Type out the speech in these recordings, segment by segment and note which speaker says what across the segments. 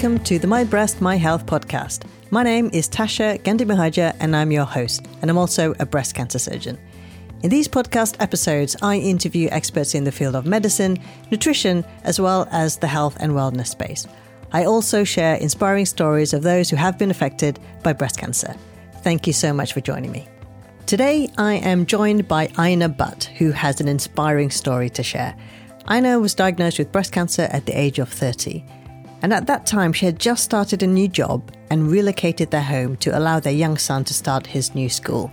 Speaker 1: welcome to the My Breast, My Health podcast. My name is Tasha Gandhi and I'm your host, and I'm also a breast cancer surgeon. In these podcast episodes, I interview experts in the field of medicine, nutrition, as well as the health and wellness space. I also share inspiring stories of those who have been affected by breast cancer. Thank you so much for joining me. Today, I am joined by Iyna Butt, who has an inspiring story to share. Iyna was diagnosed with breast cancer at the age of 30. And at that time, she had just started a new job and relocated their home to allow their young son to start his new school.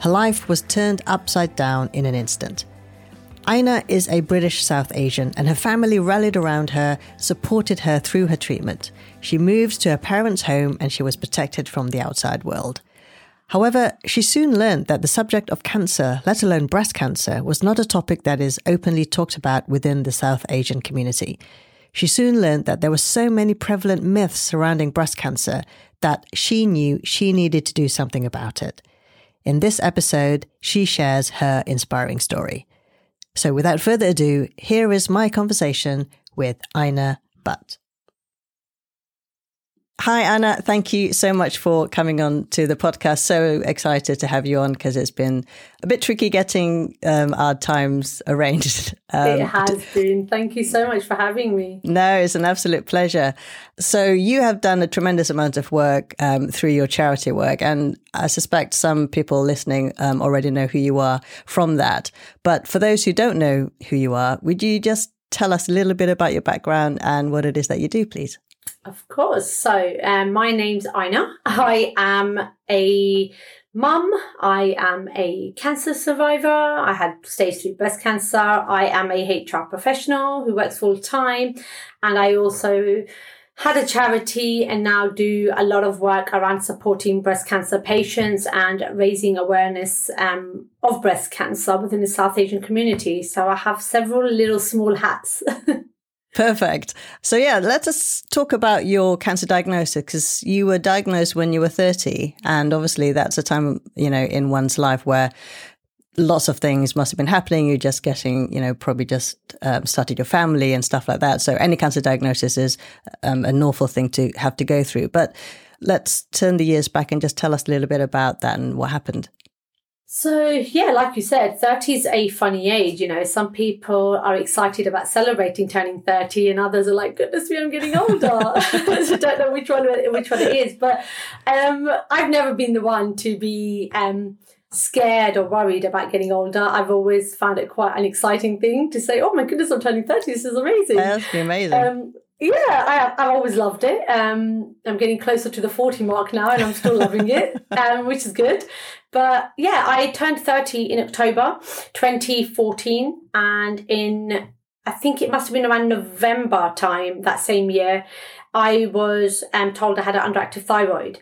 Speaker 1: Her life was turned upside down in an instant. Iyna is a British South Asian, and her family rallied around her, supported her through her treatment. She moved to her parents' home and she was protected from the outside world. However, she soon learned that the subject of cancer, let alone breast cancer, was not a topic that is openly talked about within the South Asian community. She soon learned that there were so many prevalent myths surrounding breast cancer that she knew she needed to do something about it. In this episode, she shares her inspiring story. So without further ado, here is my conversation with Iyna Butt. Hi, Iyna. Thank you so much for coming on to the podcast. So excited to have you on because it's been a bit tricky getting um, our times arranged.
Speaker 2: Um, it has been. Thank you so much for having me.
Speaker 1: No, it's an absolute pleasure. So, you have done a tremendous amount of work um, through your charity work. And I suspect some people listening um, already know who you are from that. But for those who don't know who you are, would you just tell us a little bit about your background and what it is that you do, please?
Speaker 2: Of course. So, um, my name's Iyna. I am a mum. I am a cancer survivor. I had stage three breast cancer. I am a HR professional who works full time. And I also had a charity and now do a lot of work around supporting breast cancer patients and raising awareness um, of breast cancer within the South Asian community. So I have several little small hats.
Speaker 1: Perfect. So, yeah, let us talk about your cancer diagnosis because you were diagnosed when you were 30. And obviously, that's a time, you know, in one's life where lots of things must have been happening. You're just getting, you know, probably just um, started your family and stuff like that. So, any cancer diagnosis is um, an awful thing to have to go through. But let's turn the years back and just tell us a little bit about that and what happened.
Speaker 2: So, yeah, like you said, 30 is a funny age. You know, some people are excited about celebrating turning 30, and others are like, goodness me, I'm getting older. so, don't know which one, which one it is. But um, I've never been the one to be um, scared or worried about getting older. I've always found it quite an exciting thing to say, oh my goodness, I'm turning 30. This is amazing.
Speaker 1: That's amazing. Um,
Speaker 2: yeah, I, I've always loved it. Um, I'm getting closer to the 40 mark now and I'm still loving it, um, which is good. But yeah, I turned 30 in October 2014 and in I think it must have been around November time that same year. I was um, told I had an underactive thyroid,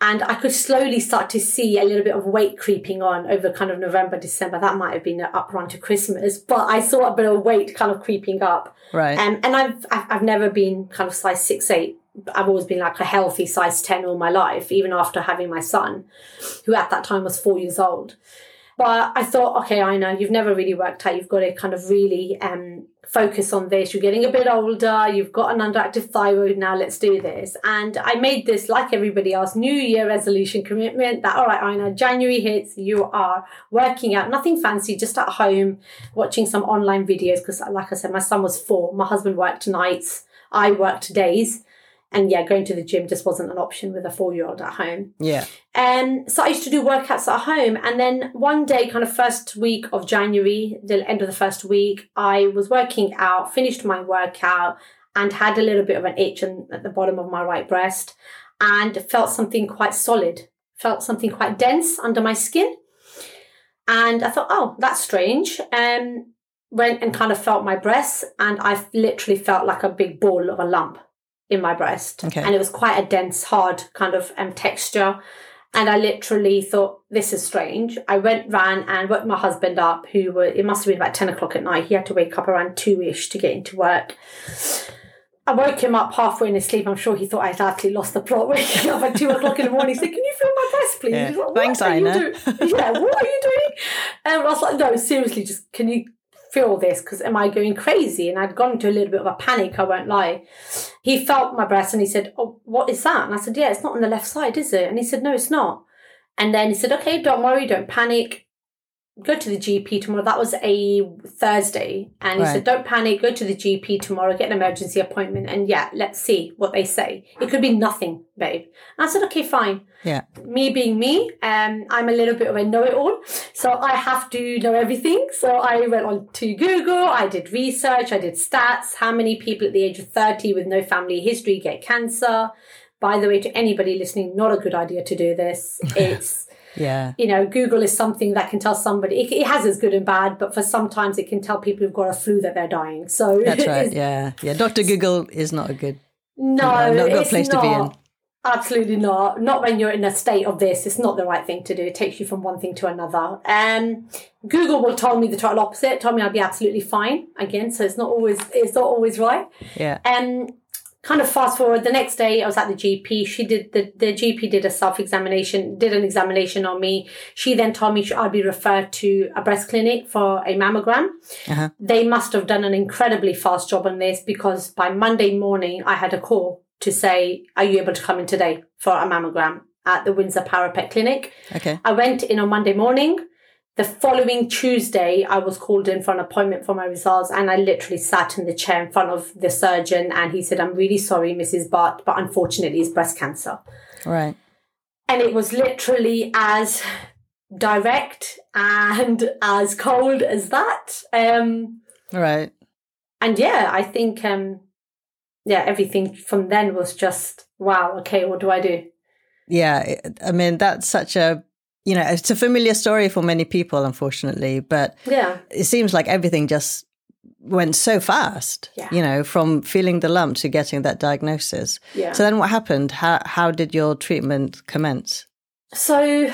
Speaker 2: and I could slowly start to see a little bit of weight creeping on over kind of November, December. That might have been up run to Christmas, but I saw a bit of weight kind of creeping up.
Speaker 1: Right.
Speaker 2: Um, and I've I've never been kind of size six eight. I've always been like a healthy size ten all my life, even after having my son, who at that time was four years old. But I thought, okay, I know you've never really worked out. You've got to kind of really um, focus on this. You're getting a bit older. You've got an underactive thyroid now. Let's do this. And I made this, like everybody else, New Year resolution commitment that, all right, I know January hits, you are working out, nothing fancy, just at home, watching some online videos. Because, like I said, my son was four. My husband worked nights. I worked days and yeah, going to the gym just wasn't an option with a four year old at home.
Speaker 1: Yeah.
Speaker 2: And so I used to do workouts at home. And then one day, kind of first week of January, the end of the first week, I was working out, finished my workout, and had a little bit of an itch in, at the bottom of my right breast and felt something quite solid, felt something quite dense under my skin. And I thought, oh, that's strange. Um, went and kind of felt my breasts, and I literally felt like a big ball of a lump in my breast.
Speaker 1: Okay.
Speaker 2: And it was quite a dense, hard kind of um, texture. And I literally thought, this is strange. I went, ran and woke my husband up, who were, it must have been about 10 o'clock at night. He had to wake up around two ish to get into work. I woke him up halfway in his sleep. I'm sure he thought I'd actually lost the plot, waking up at two o'clock in the morning. He said, Can you feel my breast, please?
Speaker 1: Yeah.
Speaker 2: Like,
Speaker 1: Thanks,
Speaker 2: Iyna. yeah, what are you doing? And I was like, No, seriously, just can you feel this? Because am I going crazy? And I'd gone into a little bit of a panic, I won't lie. He felt my breast and he said, Oh, what is that? And I said, Yeah, it's not on the left side, is it? And he said, No, it's not. And then he said, Okay, don't worry, don't panic go to the GP tomorrow. That was a Thursday. And he said, don't panic, go to the GP tomorrow, get an emergency appointment. And yeah, let's see what they say. It could be nothing, babe. And I said, okay, fine.
Speaker 1: Yeah.
Speaker 2: Me being me, um, I'm a little bit of a know it all. So I have to know everything. So I went on to Google, I did research, I did stats. How many people at the age of 30 with no family history get cancer? By the way, to anybody listening, not a good idea to do this. It's
Speaker 1: Yeah.
Speaker 2: you know, Google is something that can tell somebody, it, it has its good and bad, but for sometimes it can tell people who've got a flu that they're dying. So
Speaker 1: That's right. Yeah. Yeah. Dr. Google is not a good.
Speaker 2: no,
Speaker 1: not a good place to be in.
Speaker 2: Absolutely not. Not when you're in a state of this. It's not the right thing to do. It takes you from one thing to another. Um, Google will tell me the total opposite. Tell me I'll be absolutely fine again. So it's not always it's not always right.
Speaker 1: Yeah.
Speaker 2: Um, kind of fast forward the next day i was at the gp she did the, the gp did a self-examination did an examination on me she then told me i'd be referred to a breast clinic for a mammogram
Speaker 1: Uh-huh.
Speaker 2: they must have done an incredibly fast job on this because by monday morning i had a call to say are you able to come in today for a mammogram at the windsor parapet clinic
Speaker 1: Okay.
Speaker 2: I went in on Monday morning. The following Tuesday, I was called in for an appointment for my results, and I literally sat in the chair in front of the surgeon, and he said, "I'm really sorry, Mrs. Bart, but unfortunately, it's breast cancer."
Speaker 1: Right.
Speaker 2: And it was literally as direct and as cold as that. Um,
Speaker 1: Right.
Speaker 2: and yeah, I think, um, yeah, everything from then was just wow. Okay, what do I do?
Speaker 1: Yeah. I mean, that's such a, you know, it's a familiar story for many people, unfortunately, but
Speaker 2: Yeah.
Speaker 1: it seems like everything just went so fast,
Speaker 2: Yeah.
Speaker 1: you know, from feeling the lump to getting that diagnosis.
Speaker 2: Yeah.
Speaker 1: So then what happened? How, how did your treatment commence?
Speaker 2: So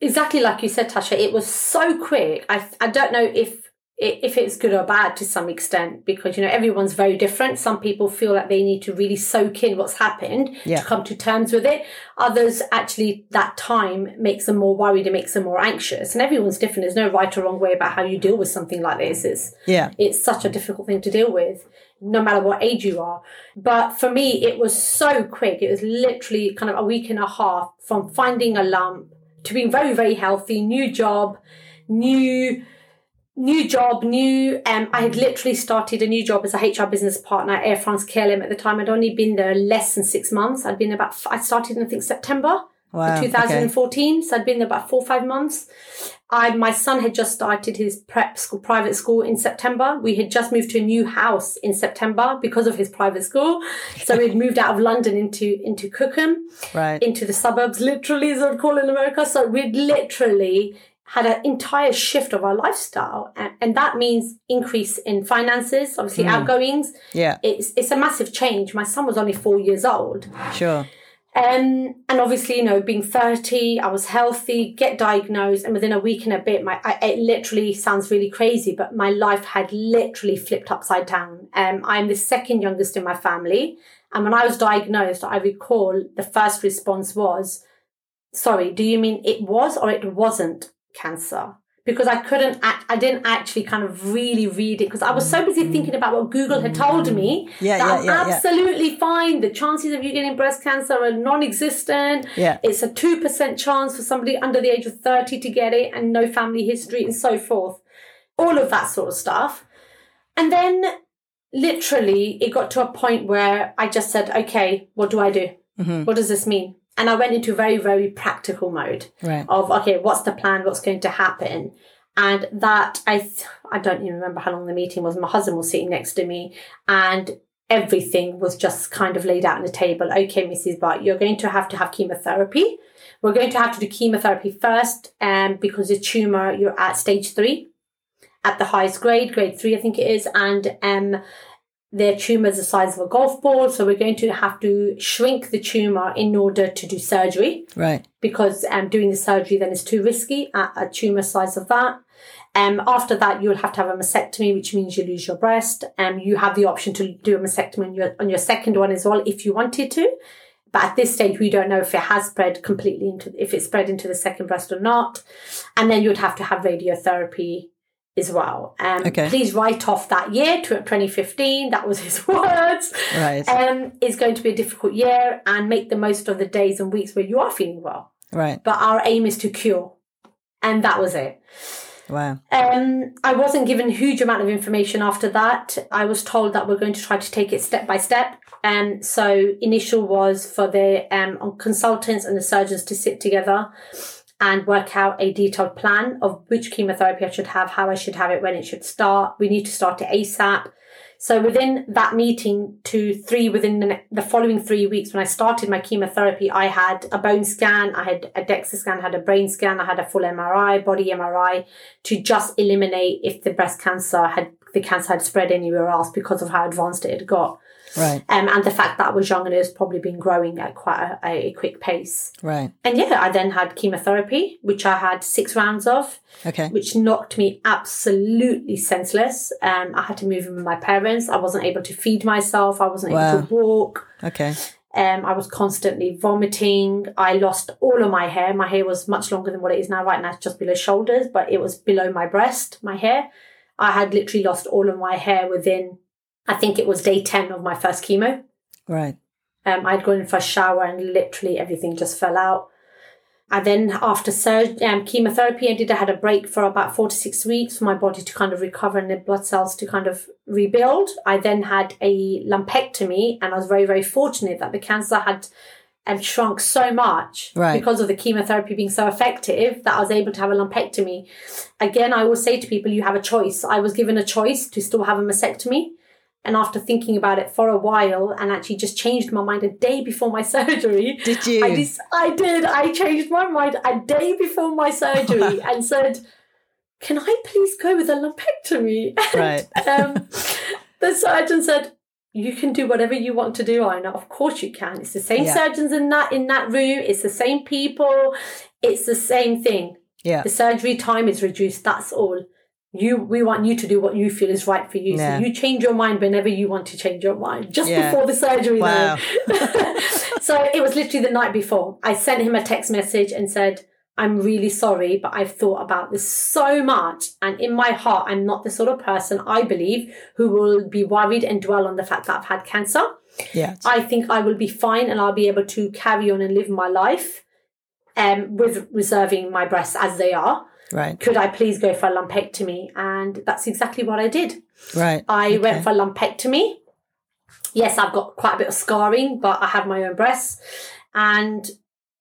Speaker 2: exactly like you said, Tasha, it was so quick. I I don't know if if it's good or bad to some extent because you know everyone's very different. Some people feel like they need to really soak in what's happened
Speaker 1: Yeah.
Speaker 2: to come to terms with it. Others actually that time makes them more worried, it makes them more anxious. And everyone's different. There's no right or wrong way about how you deal with something like this. It's
Speaker 1: Yeah.
Speaker 2: it's such a difficult thing to deal with no matter what age you are but for me it was so quick it was literally kind of a week and a half from finding a lump to being very very healthy new job new new job new um i had literally started a new job as a hr business partner at air france klm at the time i'd only been there less than six months i'd been about i started in i think september
Speaker 1: Wow.
Speaker 2: of
Speaker 1: okay.
Speaker 2: 2014. So I'd been there about four or five months. I, my son had just started his prep school, private school in September. We had just moved to a new house in September because of his private school. So we'd moved out of London into, into Cookham,
Speaker 1: Right.
Speaker 2: into the suburbs, literally, as I'd call it in America. So we'd literally had an entire shift of our lifestyle. And, and that means increase in finances, obviously outgoings.
Speaker 1: Yeah.
Speaker 2: It's, it's a massive change. My son was only four years old.
Speaker 1: Sure.
Speaker 2: Um, and obviously, you know, being 30, I was healthy, get diagnosed, and within a week and a bit, my I, it literally sounds really crazy, but my life had literally flipped upside down. Um, I'm the second youngest in my family. And when I was diagnosed, I recall the first response was, sorry, do you mean it was or it wasn't cancer? Because I couldn't, act, I didn't actually kind of really read it because I was so busy thinking about what Google had told me
Speaker 1: Yeah,
Speaker 2: that
Speaker 1: yeah,
Speaker 2: I'm
Speaker 1: yeah,
Speaker 2: absolutely fine. The chances of you getting breast cancer are non-existent.
Speaker 1: Yeah.
Speaker 2: It's a two percent chance for somebody under the age of thirty to get it, and no family history, and so forth. All of that sort of stuff. And then, literally, it got to a point where I just said, "Okay, what do I do?
Speaker 1: Mhm.
Speaker 2: What does this mean?" And I went into a very, very practical mode
Speaker 1: Right.
Speaker 2: of okay, what's the plan? What's going to happen? And that I I don't even remember how long the meeting was. My husband was sitting next to me, and everything was just kind of laid out on the table. Okay, Mrs. Bart, you're going to have to have chemotherapy. We're going to have to do chemotherapy first, um, because the tumor you're at stage three, at the highest grade, grade three, I think it is, and um, their tumor is the size of a golf ball. So we're going to have to shrink the tumor in order to do surgery
Speaker 1: Right.
Speaker 2: because um, doing the surgery then is too risky at a tumor size of that. Um, after that, you'll have to have a mastectomy, which means you lose your breast. Um, you have the option to do a mastectomy on your, on your second one as well if you wanted to. But at this stage, we don't know if it has spread completely into, if it's spread into the second breast or not. And then you'd have to have radiotherapy as well. Um,
Speaker 1: Okay.
Speaker 2: Please write off that year, tw- 2015. That was his words.
Speaker 1: Right.
Speaker 2: Um, it's going to be a difficult year and make the most of the days and weeks where you are feeling well.
Speaker 1: Right.
Speaker 2: But our aim is to cure. And that was it.
Speaker 1: Wow.
Speaker 2: Um, I wasn't given a huge amount of information after that. I was told that we're going to try to take it step by step. And so initial was for the um, consultants and the surgeons to sit together and work out a detailed plan of which chemotherapy I should have, how I should have it, when it should start. We need to start it ASAP. So within that meeting to three, within the, the following three weeks, when I started my chemotherapy, I had a bone scan, I had a DEXA scan, I had a brain scan, I had a full MRI, body MRI, to just eliminate if the breast cancer had the cancer had spread anywhere else because of how advanced it had got,
Speaker 1: Right.
Speaker 2: um, and the fact that I was young and it was probably been growing at quite a, a quick pace.
Speaker 1: Right.
Speaker 2: And yeah, I then had chemotherapy, which I had six rounds of
Speaker 1: Okay.
Speaker 2: which knocked me absolutely senseless. Um, I had to move in with my parents. I wasn't able to feed myself. I wasn't
Speaker 1: Wow.
Speaker 2: able to walk.
Speaker 1: Okay.
Speaker 2: Um, I was constantly vomiting. I lost all of my hair. My hair was much longer than what it is now. Right now, it's just below shoulders, but it was below my breast. My hair. I had literally lost all of my hair within. I think it was day ten of my first chemo.
Speaker 1: Right.
Speaker 2: Um, I'd gone in for a shower and literally everything just fell out. I then, after surg- um, chemotherapy ended, I had a break for about four to six weeks for my body to kind of recover and the blood cells to kind of rebuild. I then had a lumpectomy, and I was very, very fortunate that the cancer had um, shrunk so much
Speaker 1: Right.
Speaker 2: because of the chemotherapy being so effective that I was able to have a lumpectomy. Again, I always say to people, you have a choice. I was given a choice to still have a mastectomy. And after thinking about it for a while and actually just changed my mind a day before my surgery.
Speaker 1: Did you?
Speaker 2: I, dis- I did. I changed my mind a day before my surgery and said, Can I please go with a lumpectomy?
Speaker 1: Right.
Speaker 2: um, the surgeon said, you can do whatever you want to do, Iyna. Of course you can. It's the same
Speaker 1: Yeah.
Speaker 2: surgeons in that in that room. It's the same people. It's the same thing.
Speaker 1: Yeah.
Speaker 2: The surgery time is reduced. That's all. You, we want you to do what you feel is right for you.
Speaker 1: Yeah.
Speaker 2: So you change your mind whenever you want to change your mind. Just
Speaker 1: Yeah.
Speaker 2: before the surgery,
Speaker 1: Wow.
Speaker 2: though. so it was literally the night before. I sent him a text message and said, I'm really sorry, but I've thought about this so much. And in my heart, I'm not the sort of person I believe who will be worried and dwell on the fact that I've had cancer.
Speaker 1: Yeah.
Speaker 2: I think I will be fine and I'll be able to carry on and live my life um, with reserving my breasts as they are.
Speaker 1: Right.
Speaker 2: Could I please go for a lumpectomy? And that's exactly what I did.
Speaker 1: Right.
Speaker 2: I
Speaker 1: Okay.
Speaker 2: went for a lumpectomy. Yes, I've got quite a bit of scarring, but I had my own breasts. And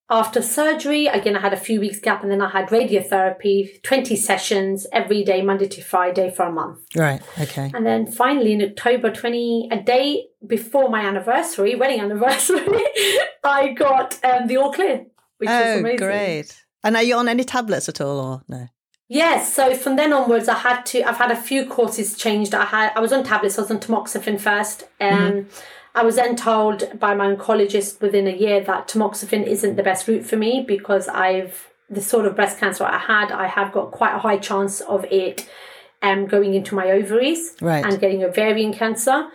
Speaker 2: after surgery, again, I had a few weeks gap and then I had radiotherapy, 20 sessions every day, Monday to Friday for a month.
Speaker 1: Right. Okay.
Speaker 2: And then finally in October 20, a day before my anniversary, wedding anniversary, I got um, the all clear, which was
Speaker 1: Oh,
Speaker 2: amazing.
Speaker 1: great. And are you on any tablets at all or no?
Speaker 2: Yes, so from then onwards, I had to. I've had a few courses changed. I had. I was on tablets. I was on tamoxifen first. Um, I was then told by my oncologist within a year that tamoxifen isn't the best route for me because I've the sort of breast cancer I had. I have got quite a high chance of it um, going into my ovaries
Speaker 1: Right.
Speaker 2: and getting ovarian cancer.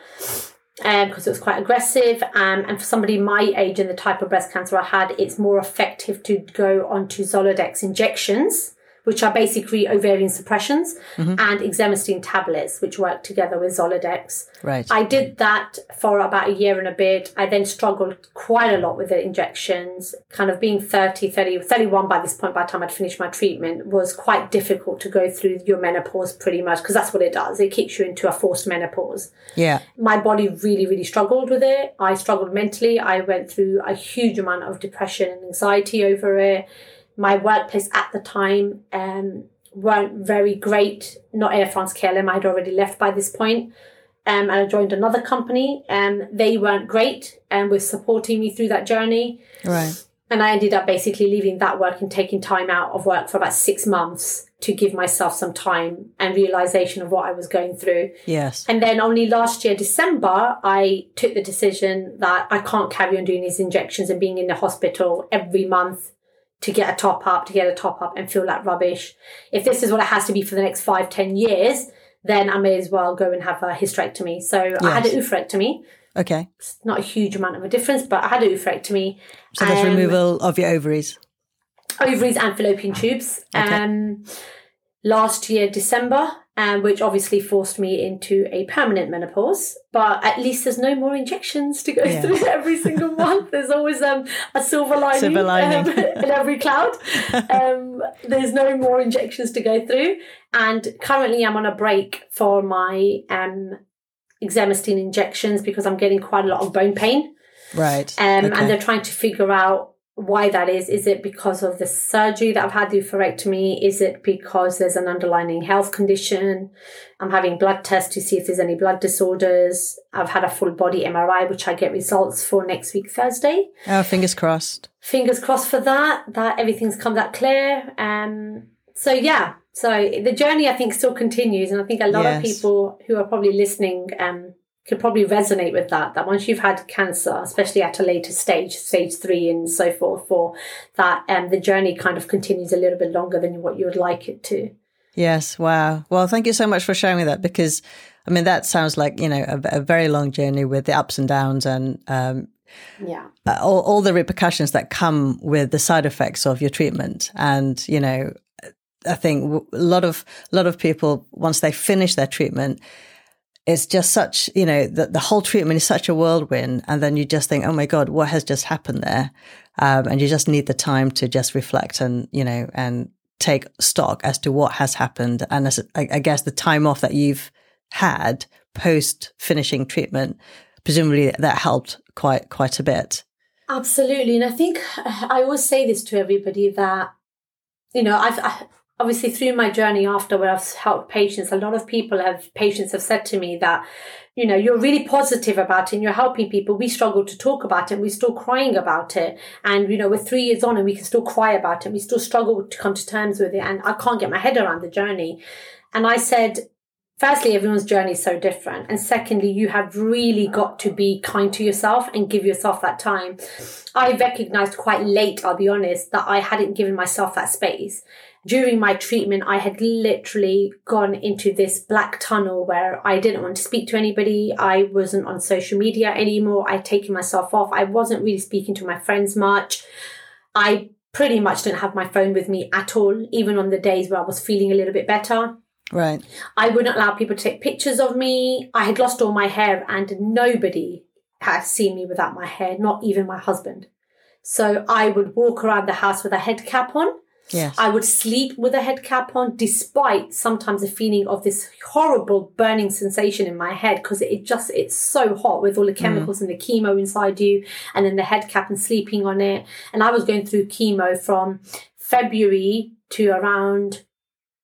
Speaker 2: Um, because it was quite aggressive, um, and for somebody my age and the type of breast cancer I had, it's more effective to go onto Zoladex injections, which are basically mm-hmm. ovarian suppressions, mm-hmm. and exemestane tablets, which work together with Zoladex.
Speaker 1: Right.
Speaker 2: I did that for about a year and a bit. I then struggled quite a lot with the injections. Kind of being 30, 30, 31 by this point, by the time I'd finished my treatment, was quite difficult to go through your menopause pretty much, because that's what it does. It kicks you into a forced menopause
Speaker 1: yeah.
Speaker 2: my body really, really struggled with it. I struggled mentally. I went through a huge amount of depression and anxiety over it. My workplace at the time um, weren't very great. Not Air France KLM. I'd already left by this point. Um, and I joined another company. Um, they weren't great and were supporting me through that journey.
Speaker 1: Right.
Speaker 2: And I ended up basically leaving that work and taking time out of work for about six months to give myself some time and realization of what I was going through.
Speaker 1: Yes.
Speaker 2: And then only last year, December, I took the decision that I can't carry on doing these injections and being in the hospital every month to get a top up, to get a top up and feel like rubbish. If this is what it has to be for the next five, ten years, then I may as well go and have a hysterectomy. So I had an oophorectomy.
Speaker 1: Okay.
Speaker 2: It's not a huge amount of a difference, but I had an oophorectomy.
Speaker 1: So that's
Speaker 2: Um,
Speaker 1: removal of your ovaries.
Speaker 2: ovaries and fallopian tubes.
Speaker 1: Okay.
Speaker 2: Um, last year, December, um, which obviously forced me into a permanent menopause. But at least there's no more injections to go yeah. through every single month. There's always um, a silver lining, silver lining. Um, in every cloud. Um, there's no more injections to go through. And currently, I'm on a break for my um, exemestane injections because I'm getting quite a lot of bone pain.
Speaker 1: Right.
Speaker 2: Um, okay. And they're trying to figure out why that is. Is it because of the surgery that I've had, the oophorectomy? Is it because there's an underlying health condition? I'm having blood tests to see if there's any blood disorders. I've had a full body MRI, which I get results for next week, Thursday.
Speaker 1: Oh, fingers crossed.
Speaker 2: Fingers crossed for that, that everything's come that clear. Um, so yeah, so the journey I think still continues. And I think a lot yes. of people who are probably listening, um, could probably resonate with that that once you've had cancer especially at a later stage stage three and so forth for that um, the journey kind of continues a little bit longer than what you would like it to.
Speaker 1: Yes wow. Well thank you so much for sharing that because i mean that sounds like you know a, a very long journey with the ups and downs and um,
Speaker 2: yeah.
Speaker 1: uh, all, all the repercussions that come with the side effects of your treatment. And you know i think a lot of a lot of people once they finish their treatment it's just such, you know, the, the whole treatment is such a whirlwind. And then you just think, oh my God, what has just happened there? Um, and you just need the time to just reflect and, you know, and take stock as to what has happened. And as, I, I guess the time off that you've had post finishing treatment, presumably that helped quite, quite a bit.
Speaker 2: Absolutely. And I think I always say this to everybody that, you know, I've, I, obviously through my journey after where I've helped patients, a lot of people have patients have said to me that, you know, you're really positive about it and you're helping people. We struggle to talk about it and we're still crying about it. And, you know, we're three years on and we can still cry about it. We still struggle to come to terms with it. And I can't get my head around the journey. And I said, firstly, everyone's journey is so different. And secondly, you have really got to be kind to yourself and give yourself that time. I recognized quite late, I'll be honest, that I hadn't given myself that space during my treatment, I had literally gone into this black tunnel where I didn't want to speak to anybody. I wasn't on social media anymore. I'd taken myself off. I wasn't really speaking to my friends much. I pretty much didn't have my phone with me at all, even on the days where I was feeling a little bit better.
Speaker 1: Right.
Speaker 2: I wouldn't allow people to take pictures of me. I had lost all my hair and nobody had seen me without my hair, not even my husband. So I would walk around the house with a head cap on
Speaker 1: Yes.
Speaker 2: I would sleep with a head cap on, despite sometimes a feeling of this horrible burning sensation in my head because it just it's so hot with all the mm. chemicals mm. and the chemo inside you, and then the head cap and sleeping on it. And I was going through chemo from February to around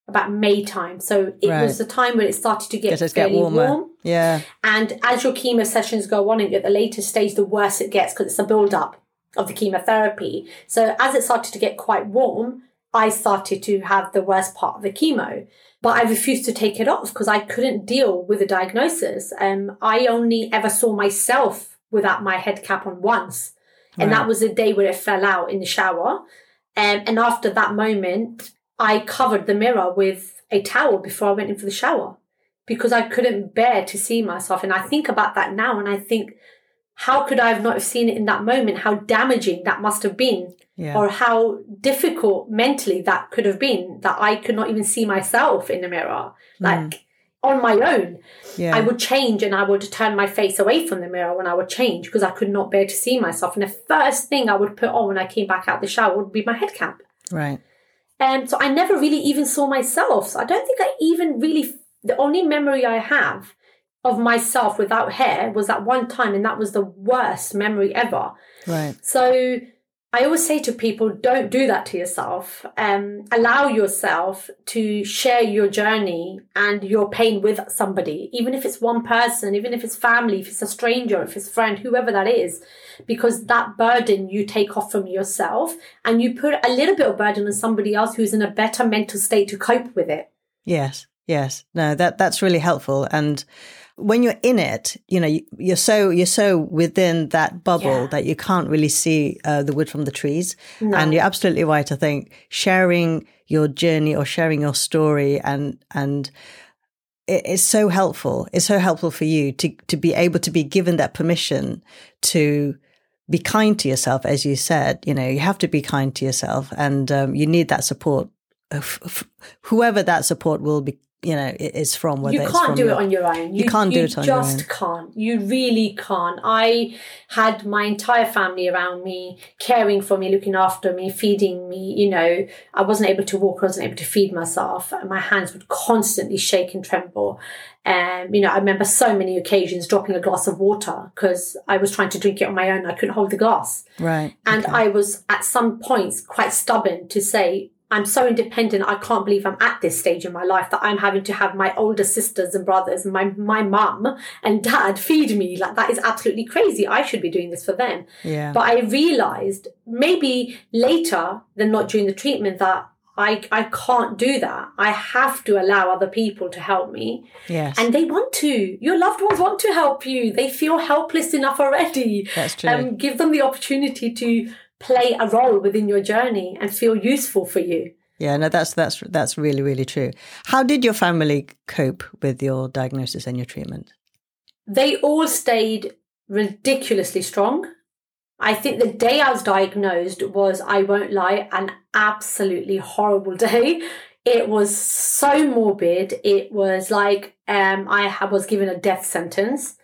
Speaker 2: about May time. So it right. was the time when it started to get fairly get warm.
Speaker 1: Yeah.
Speaker 2: And as your chemo sessions go on and at the later stage, the worse it gets because it's a build up of the chemotherapy. So as it started to get quite warm, I started to have the worst part of the chemo. But I refused to take it off because I couldn't deal with the diagnosis. Um, I only ever saw myself without my head cap on once. And that was the day where it fell out in the shower. Um, and after that moment, I covered the mirror with a towel before I went in for the shower because I couldn't bear to see myself. And I think about that now and I think, how could I have not have seen it in that moment? How damaging that must have been yeah. or how difficult mentally that could have been that I could not even see myself in the mirror. Hmm. Like mm. on my own, yeah. I would change and I would turn my face away from the mirror when I would change because I could not bear to see myself. And the first thing I would put on when I came back out the shower would be my head cap.
Speaker 1: Right.
Speaker 2: And so I never really even saw myself. So I don't think I even really, the only memory I have of myself without hair was that one time, and that was the worst memory ever.
Speaker 1: Right.
Speaker 2: So I always say to people, don't do that to yourself. Um, allow yourself to share your journey and your pain with somebody, even if it's one person, even if it's family, if it's a stranger, if it's a friend, whoever that is, because that burden you take off from yourself and you put a little bit of burden on somebody else who's in a better mental state to cope with it.
Speaker 1: Yes, yes. No, that that's really helpful. And when you're in it, you know, you're so you're so within that bubble yeah. that you can't really see uh, the wood from the trees. No. And you're absolutely right. I think sharing your journey or sharing your story and and it's so helpful. It's so helpful for you to to be able to be given that permission to be kind to yourself, as you said. You know, you have to be kind to yourself, and um, you need that support. Whoever that support will be you know it is from. Whether
Speaker 2: you can't
Speaker 1: from
Speaker 2: do
Speaker 1: your-
Speaker 2: it on your own.
Speaker 1: You can't do it on your own You just
Speaker 2: can't. You really can't. I had my entire family around me, caring for me, looking after me, feeding me. You know, I wasn't able to walk. I wasn't able to feed myself. My hands would constantly shake and tremble. Um, you know, I remember so many occasions dropping a glass of water because I was trying to drink it on my own. I couldn't hold the glass.
Speaker 1: right?
Speaker 2: And
Speaker 1: okay.
Speaker 2: I was at some points quite stubborn to say, I'm so independent. I can't believe I'm at this stage in my life that I'm having to have my older sisters and brothers and my, my mum and dad feed me. Like that is absolutely crazy. I should be doing this for them.
Speaker 1: yeah,
Speaker 2: But I realized maybe later than not during the treatment that I, I can't do that. I have to allow other people to help me.
Speaker 1: yes,
Speaker 2: And they want to. Your loved ones want to help you. They feel helpless enough already.
Speaker 1: that's true.
Speaker 2: Um, give them the opportunity to play a role within your journey and feel useful for you.
Speaker 1: Yeah, no, that's that's that's really really true. How did your family cope with your diagnosis and your treatment?
Speaker 2: They all stayed ridiculously strong. I think the day I was diagnosed was, I won't lie, an absolutely horrible day. It was so morbid. It was like um, I was given a death sentence.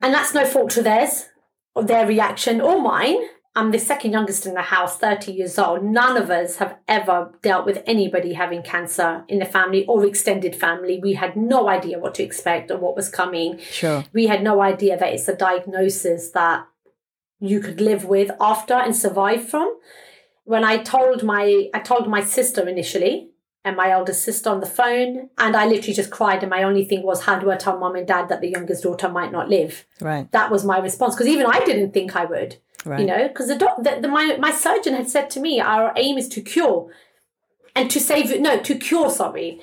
Speaker 2: And that's no fault to theirs, or their reaction, or mine. I'm the second youngest in the house, 30 years old. None of us have ever dealt with anybody having cancer in the family or extended family. We had no idea what to expect or what was coming.
Speaker 1: Sure.
Speaker 2: We had no idea that it's a diagnosis that you could live with after and survive from. When I told my I told my sister initially and my eldest sister on the phone, and I literally just cried. And my only thing was, how do I tell mom and dad that the youngest daughter might not live?
Speaker 1: Right.
Speaker 2: That was my response because even I didn't think I would
Speaker 1: Right.
Speaker 2: you know because the, doc- the, the my my surgeon had said to me our aim is to cure and to save no to cure sorry.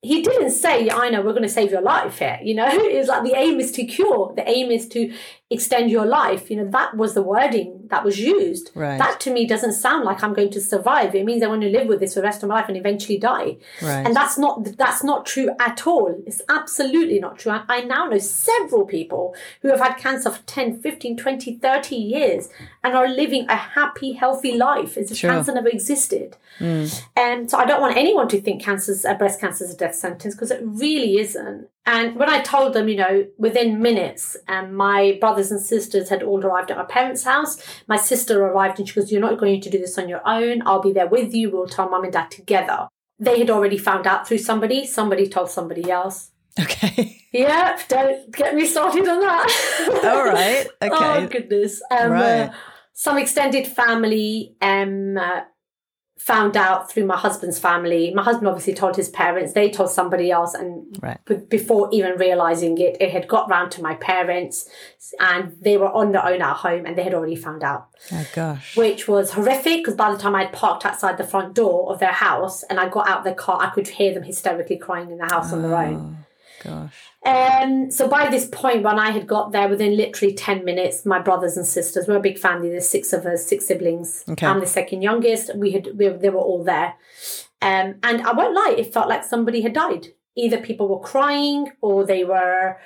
Speaker 2: He didn't say i know we're going to save your life here you know? It's like the aim is to cure. The aim is to extend your life you know that was the wording that was used.
Speaker 1: Right.
Speaker 2: that to me doesn't sound like i'm going to survive. It means i want to live with this for the rest of my life and eventually die.
Speaker 1: Right.
Speaker 2: and that's not that's not true at all. It's absolutely not true. I, I now know several people who have had cancer for 10 15 20 30 years and are living a happy healthy life as if
Speaker 1: Sure.
Speaker 2: cancer never existed. And so i don't want anyone to think cancer's uh, breast cancer is a death sentence because it really isn't and when i told them you know within minutes um, my brothers and sisters had all arrived at my parents house my sister arrived and she goes you're not going to do this on your own i'll be there with you we'll tell mum and dad together they had already found out through somebody somebody told somebody else
Speaker 1: okay.
Speaker 2: Yep, don't get me started on that.
Speaker 1: All right. Okay.
Speaker 2: oh
Speaker 1: Okay.
Speaker 2: goodness. Um,
Speaker 1: Right.
Speaker 2: uh, some extended family um, uh, found out through my husband's family. My husband obviously told his parents. They told somebody else, and
Speaker 1: Right.
Speaker 2: b- before even realizing it, it had got round to my parents, and they were on their own at home, and they had already found out
Speaker 1: Oh gosh.
Speaker 2: which was horrific because by the time I'd parked outside the front door of their house and I got out of the car, I could hear them hysterically crying in the house on their own.
Speaker 1: Oh. Gosh.
Speaker 2: Um, so by this point, when I had got there, within literally 10 minutes, my brothers and sisters, we're a big family, there's six of us, six siblings.
Speaker 1: Okay.
Speaker 2: I'm the second youngest. We had, we, they were all there. Um, and I won't lie, it felt like somebody had died. Either people were crying or they were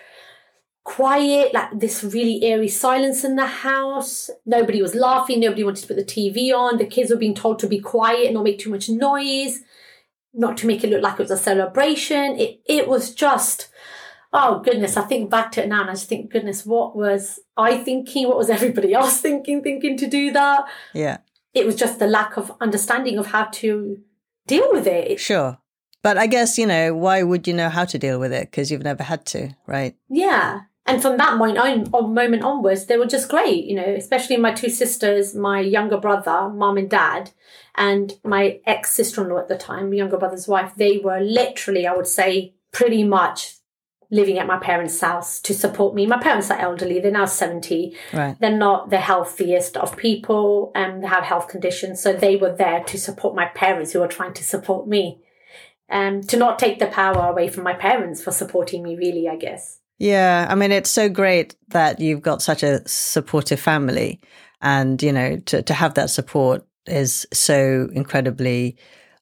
Speaker 2: quiet, like this really eerie silence in the house. Nobody was laughing, nobody wanted to put the TV on. The kids were being told to be quiet and not make too much noise, not to make it look like it was a celebration. It it was just oh goodness, I think back to it now and I just think, goodness, what was I thinking? What was everybody else thinking, thinking to do that?
Speaker 1: Yeah.
Speaker 2: It was just the lack of understanding of how to deal with it. It-
Speaker 1: Sure. But I guess, you know, why would you know how to deal with it? Because you've never had to, right?
Speaker 2: Yeah. And from that point on, on moment onwards, they were just great, you know, especially my two sisters, my younger brother, mom and dad, and my ex sister in law at the time, my younger brother's wife. They were literally, I would say, pretty much living at my parents' house to support me. My parents are elderly, they're now 70.
Speaker 1: Right.
Speaker 2: They're not the healthiest of people and they have health conditions. So they were there to support my parents who were trying to support me. Um, to not take the power away from my parents for supporting me, really, I guess.
Speaker 1: Yeah, I mean, it's so great that you've got such a supportive family, and you know, to to have that support is so incredibly,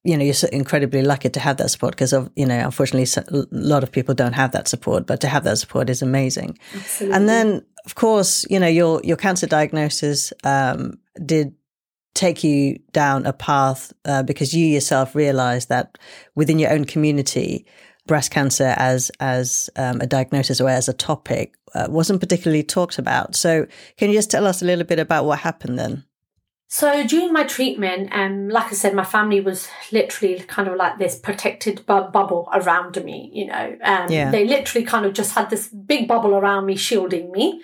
Speaker 1: you know, you're so incredibly lucky to have that support because of you know, unfortunately, a lot of people don't have that support, but to have that support is amazing.
Speaker 2: Absolutely.
Speaker 1: And then, of course, you know, your your cancer diagnosis um, did take you down a path uh, because you yourself realized that within your own community, breast cancer as as um, a diagnosis or as a topic uh, wasn't particularly talked about. So, can you just tell us a little bit about what happened then?
Speaker 2: So during my treatment, um, like I said, my family was literally kind of like this protected bu- bubble around me. You know, um, yeah. they literally kind of just had this big bubble around me, shielding me.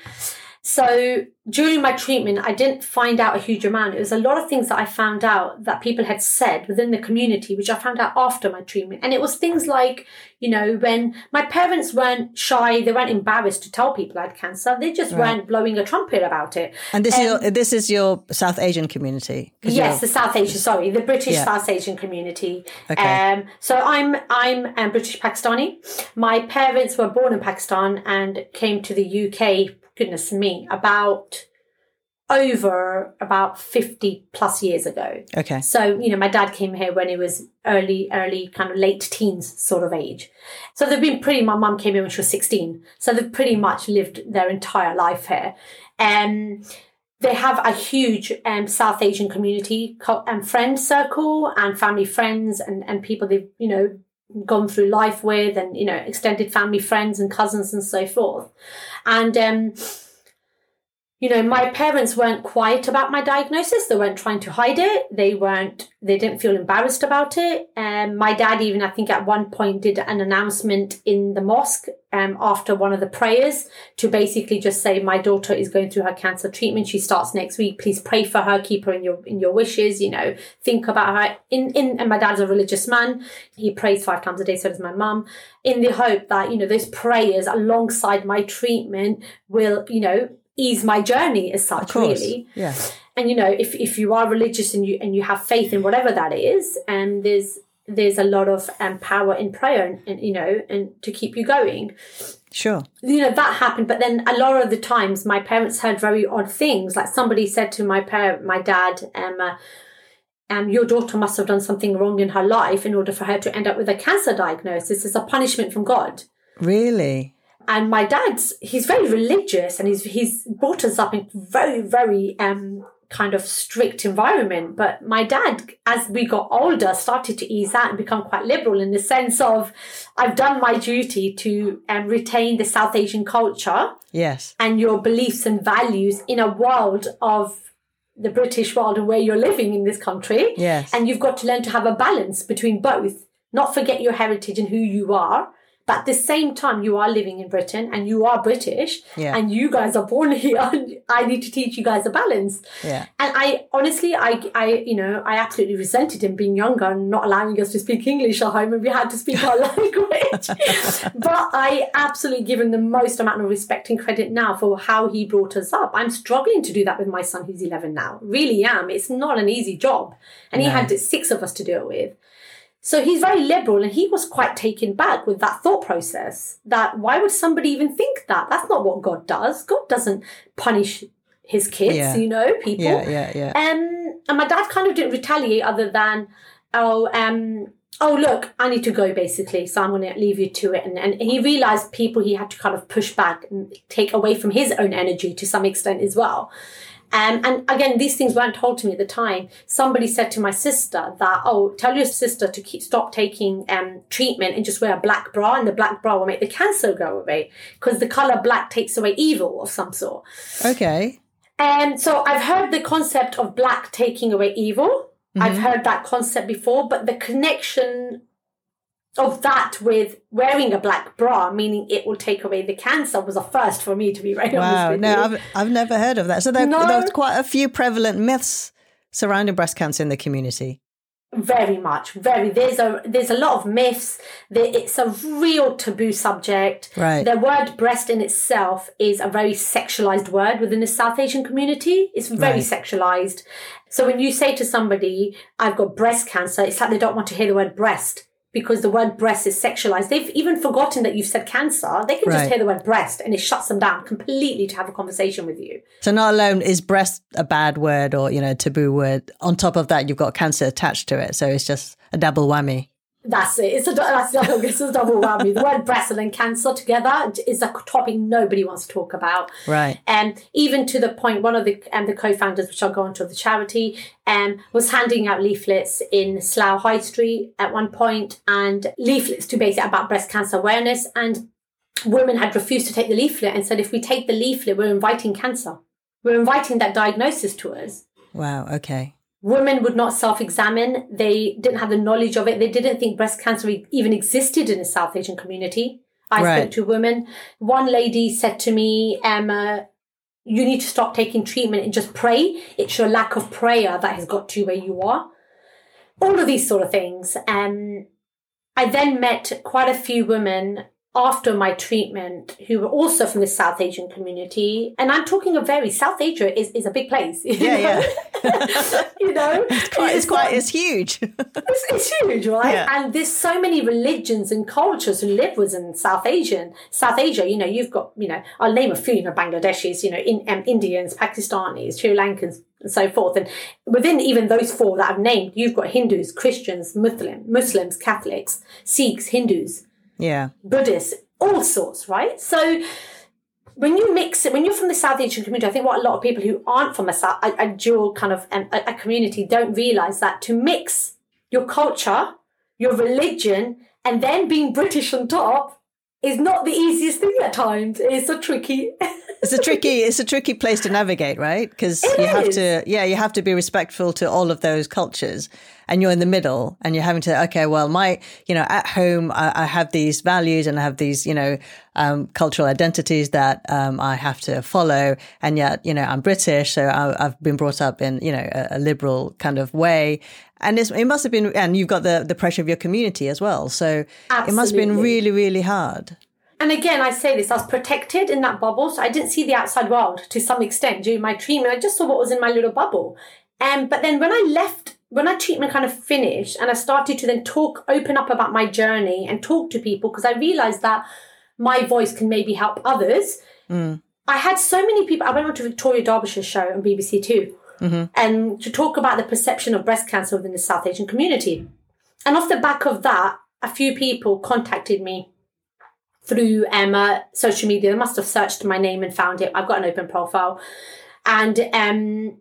Speaker 2: So during my treatment, I didn't find out a huge amount. It was a lot of things that I found out that people had said within the community, which I found out after my treatment. And it was things like, you know, when my parents weren't shy, they weren't embarrassed to tell people I had cancer. They just right. weren't blowing a trumpet about it.
Speaker 1: And this um, is your, this is your South Asian community.
Speaker 2: Yes, the South Asian. Sorry, the British yeah. South Asian community. Okay. Um, so I'm I'm um, British Pakistani. My parents were born in Pakistan and came to the UK goodness me, about over about 50 plus years ago.
Speaker 1: Okay.
Speaker 2: So, you know, my dad came here when he was early, early kind of late teens sort of age. So they've been pretty, my mum came here when she was 16. So they've pretty much lived their entire life here. And um, they have a huge um, South Asian community and um, friend circle and family friends and, and people they've, you know, gone through life with and you know extended family friends and cousins and so forth and um you know my parents weren't quiet about my diagnosis they weren't trying to hide it they weren't they didn't feel embarrassed about it. Um, my dad even, I think, at one point did an announcement in the mosque um, after one of the prayers to basically just say, "My daughter is going through her cancer treatment. She starts next week. Please pray for her. Keep her in your in your wishes. You know, think about her." In in and my dad's a religious man. He prays five times a day. So does my mum. In the hope that you know those prayers alongside my treatment will you know ease my journey as such. Really,
Speaker 1: yeah.
Speaker 2: And you know if, if you are religious and you and you have faith in whatever that is and there's there's a lot of um, power in prayer and, and, you know and to keep you going.
Speaker 1: Sure.
Speaker 2: You know that happened but then a lot of the times my parents heard very odd things. Like somebody said to my parent my dad um, um, your daughter must have done something wrong in her life in order for her to end up with a cancer diagnosis it's a punishment from god.
Speaker 1: Really
Speaker 2: and my dad's he's very religious and he's he's brought us up in very very um kind of strict environment. But my dad, as we got older, started to ease out and become quite liberal in the sense of I've done my duty to um, retain the South Asian culture.
Speaker 1: Yes.
Speaker 2: And your beliefs and values in a world of the British world and where you're living in this country.
Speaker 1: Yes.
Speaker 2: And you've got to learn to have a balance between both. Not forget your heritage and who you are, but at the same time, you are living in Britain and you are British
Speaker 1: yeah.
Speaker 2: and you guys are born here. I need to teach you guys a balance.
Speaker 1: Yeah.
Speaker 2: And I honestly, I, I, you know, I absolutely resented him being younger and not allowing us to speak English at home and we had to speak our language. but I absolutely give him the most amount of respect and credit now for how he brought us up. I'm struggling to do that with my son who's 11 now. Really am. It's not an easy job. And no. he had six of us to do it with. So he's very liberal and he was quite taken back with that thought process that why would somebody even think that? That's not what God does. God doesn't punish his kids, yeah. you know, people.
Speaker 1: Yeah, yeah, yeah.
Speaker 2: Um, and my dad kind of didn't retaliate other than, oh, um, oh, look, I need to go basically. So I'm going to leave you to it. And, and he realized people he had to kind of push back and take away from his own energy to some extent as well. Um, and again, these things weren't told to me at the time. Somebody said to my sister that, oh, tell your sister to keep, stop taking um, treatment and just wear a black bra, and the black bra will make the cancer go away because the color black takes away evil of some sort.
Speaker 1: Okay.
Speaker 2: And so I've heard the concept of black taking away evil. Mm-hmm. I've heard that concept before, but the connection of that with wearing a black bra, meaning it will take away the cancer, was a first for me, to be very wow.
Speaker 1: no, I've, I've never heard of that. So there, no. there's quite a few prevalent myths surrounding breast cancer in the community.
Speaker 2: Very much, very. There's a there's a lot of myths. It's a real taboo subject.
Speaker 1: Right.
Speaker 2: The word breast in itself is a very sexualized word within the South Asian community. It's very right. sexualized. So when you say to somebody, "I've got breast cancer," it's like they don't want to hear the word breast because the word breast is sexualized. They've even forgotten that you've said cancer. They can right. just hear the word breast and it shuts them down completely to have a conversation with you.
Speaker 1: So not alone is breast a bad word or, you know, taboo word. On top of that, you've got cancer attached to it. So it's just a double whammy.
Speaker 2: That's it. It's a that's double, it's a double whammy. The word breast and cancer together is a topic nobody wants to talk about.
Speaker 1: Right.
Speaker 2: And um, even to the point, one of the um, the co-founders, which I'll go into the charity, um, was handing out leaflets in Slough High Street at one point, and leaflets to basically about breast cancer awareness. And women had refused to take the leaflet and said, if we take the leaflet, we're inviting cancer. We're inviting that diagnosis to us.
Speaker 1: Wow. Okay
Speaker 2: women would not self-examine. They didn't have the knowledge of it. They didn't think breast cancer even existed in the south asian community. I right. spoke to women. One lady said to me emma you need to stop taking treatment and just pray. It's your lack of prayer that has got you where you are. All of these sort of things. Um, i then met quite a few women after my treatment who were also from the South Asian community. And I'm talking a very South Asia is, is a big place.
Speaker 1: Yeah, yeah.
Speaker 2: you know,
Speaker 1: it's quite, it's, it's quite, it's huge.
Speaker 2: it's, it's, huge, right? Yeah. And there's so many religions and cultures who live within South Asian, South Asia. You know, you've got, you know, I'll name a few, you know, Bangladeshis, you know, in, um, Indians, Pakistanis, Sri Lankans, and so forth. And within even those four that I've named, you've got Hindus, Christians, Muslim, Muslims, Catholics, Sikhs, Hindus,
Speaker 1: yeah,
Speaker 2: Buddhists, all sorts, right? So when you mix it, when you're from the South Asian community, I think what a lot of people who aren't from a, a, a dual kind of um, a, a community don't realize that to mix your culture, your religion, and then being British on top is not the easiest thing at times. It's a tricky.
Speaker 1: it's a tricky. It's a tricky place to navigate, right? Because you is. have to, yeah, you have to be respectful to all of those cultures, and you're in the middle, and you're having to, okay, well, my, you know, at home, I, I have these values and I have these, you know, um, cultural identities that um, I have to follow, and yet, you know, I'm British, so I, have been brought up in, you know, a, a liberal kind of way, and it must have been, and you've got the, the pressure of your community as well. So Absolutely. it must have been really, really hard.
Speaker 2: And again, I say this, I was protected in that bubble. So I didn't see the outside world to some extent during my treatment. I just saw what was in my little bubble. Um, but then when I left, when my treatment kind of finished and I started to then talk, open up about my journey and talk to people, because I realized that my voice can maybe help others. Mm. I had so many people. I went on to Victoria Derbyshire's show on BBC Two mm-hmm. and to talk about the perception of breast cancer within the South Asian community. And off the back of that, a few people contacted me through Emma social media. They must have searched my name and found it. I've got an open profile. And um,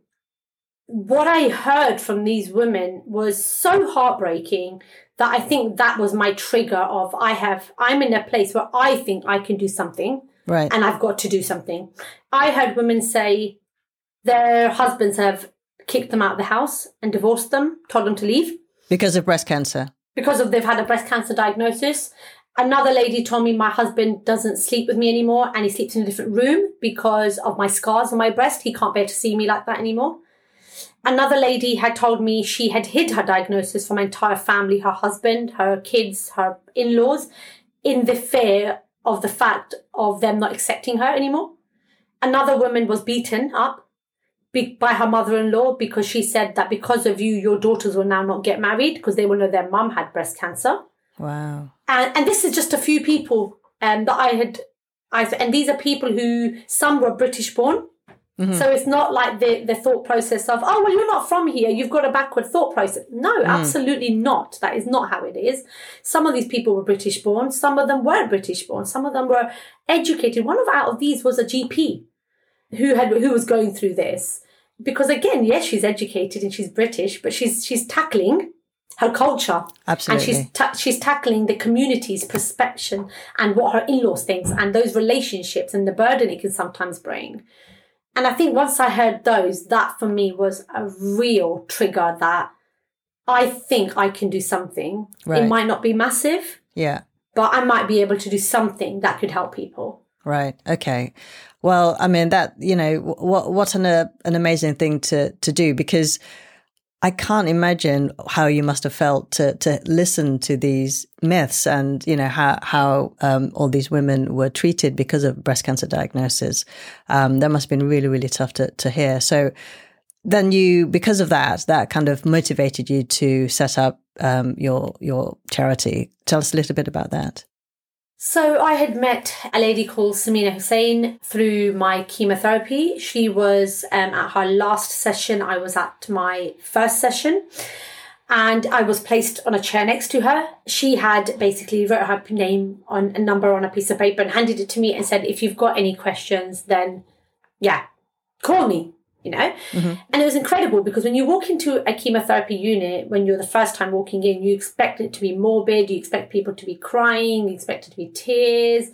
Speaker 2: what I heard from these women was so heartbreaking that I think that was my trigger of I have I'm in a place where I think I can do something.
Speaker 1: Right.
Speaker 2: And I've got to do something. I heard women say, their husbands have kicked them out of the house and divorced them, told them to leave.
Speaker 1: Because of breast cancer.
Speaker 2: Because of they've had a breast cancer diagnosis. Another lady told me my husband doesn't sleep with me anymore and he sleeps in a different room because of my scars on my breast. He can't bear to see me like that anymore. Another lady had told me she had hid her diagnosis from her entire family, her husband, her kids, her in laws, in the fear of the fact of them not accepting her anymore. Another woman was beaten up by her mother-in-law because she said that because of you, your daughters will now not get married because they will know their mum had breast cancer.
Speaker 1: Wow.
Speaker 2: And, and this is just a few people um, that I had, I've, and these are people who some were British born. Mm-hmm. So it's not like the, the thought process of, oh, well, you're not from here. You've got a backward thought process. No, mm. absolutely not. That is not how it is. Some of these people were British born. Some of them weren't British born. Some of them were educated. One of out of these was a GP who had, who was going through this because again, yes, she's educated and she's British, but she's she's tackling her culture.
Speaker 1: Absolutely.
Speaker 2: And she's ta- she's tackling the community's perception and what her in-laws thinks and those relationships and the burden it can sometimes bring. And I think once I heard those, that for me was a real trigger that I think I can do something. Right. It might not be massive.
Speaker 1: Yeah.
Speaker 2: But I might be able to do something that could help people.
Speaker 1: Right. Okay. Well, I mean that you know what what an uh, an amazing thing to to do because I can't imagine how you must have felt to to listen to these myths and you know how how um, all these women were treated because of breast cancer diagnosis. Um, that must have been really really tough to to hear. So then you because of that that kind of motivated you to set up um, your your charity. Tell us a little bit about that.
Speaker 2: So I had met a lady called Samina Hussein through my chemotherapy. She was um, at her last session. I was at my first session. and I was placed on a chair next to her. She had basically wrote her name on a number on a piece of paper and handed it to me and said, "If you've got any questions, then yeah, call me." You know, mm-hmm. and it was incredible because when you walk into a chemotherapy unit, when you're the first time walking in, you expect it to be morbid, you expect people to be crying, you expect it to be tears,